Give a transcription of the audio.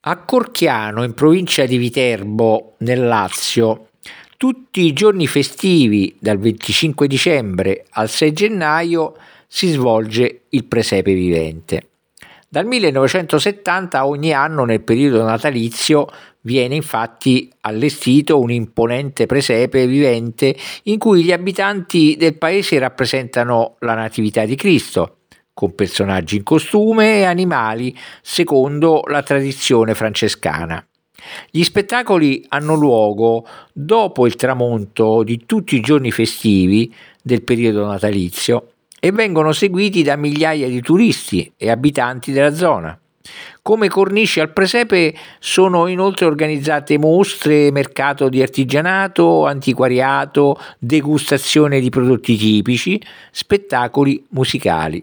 A Corchiano, in provincia di Viterbo, nel Lazio, tutti i giorni festivi, dal 25 dicembre al 6 gennaio, si svolge il presepe vivente. Dal 1970 ogni anno nel periodo natalizio viene infatti allestito un imponente presepe vivente in cui gli abitanti del paese rappresentano la Natività di Cristo, con personaggi in costume e animali secondo la tradizione francescana. Gli spettacoli hanno luogo dopo il tramonto di tutti i giorni festivi del periodo natalizio e vengono seguiti da migliaia di turisti e abitanti della zona. Come cornici al presepe sono inoltre organizzate mostre, mercato di artigianato, antiquariato, degustazione di prodotti tipici, spettacoli musicali.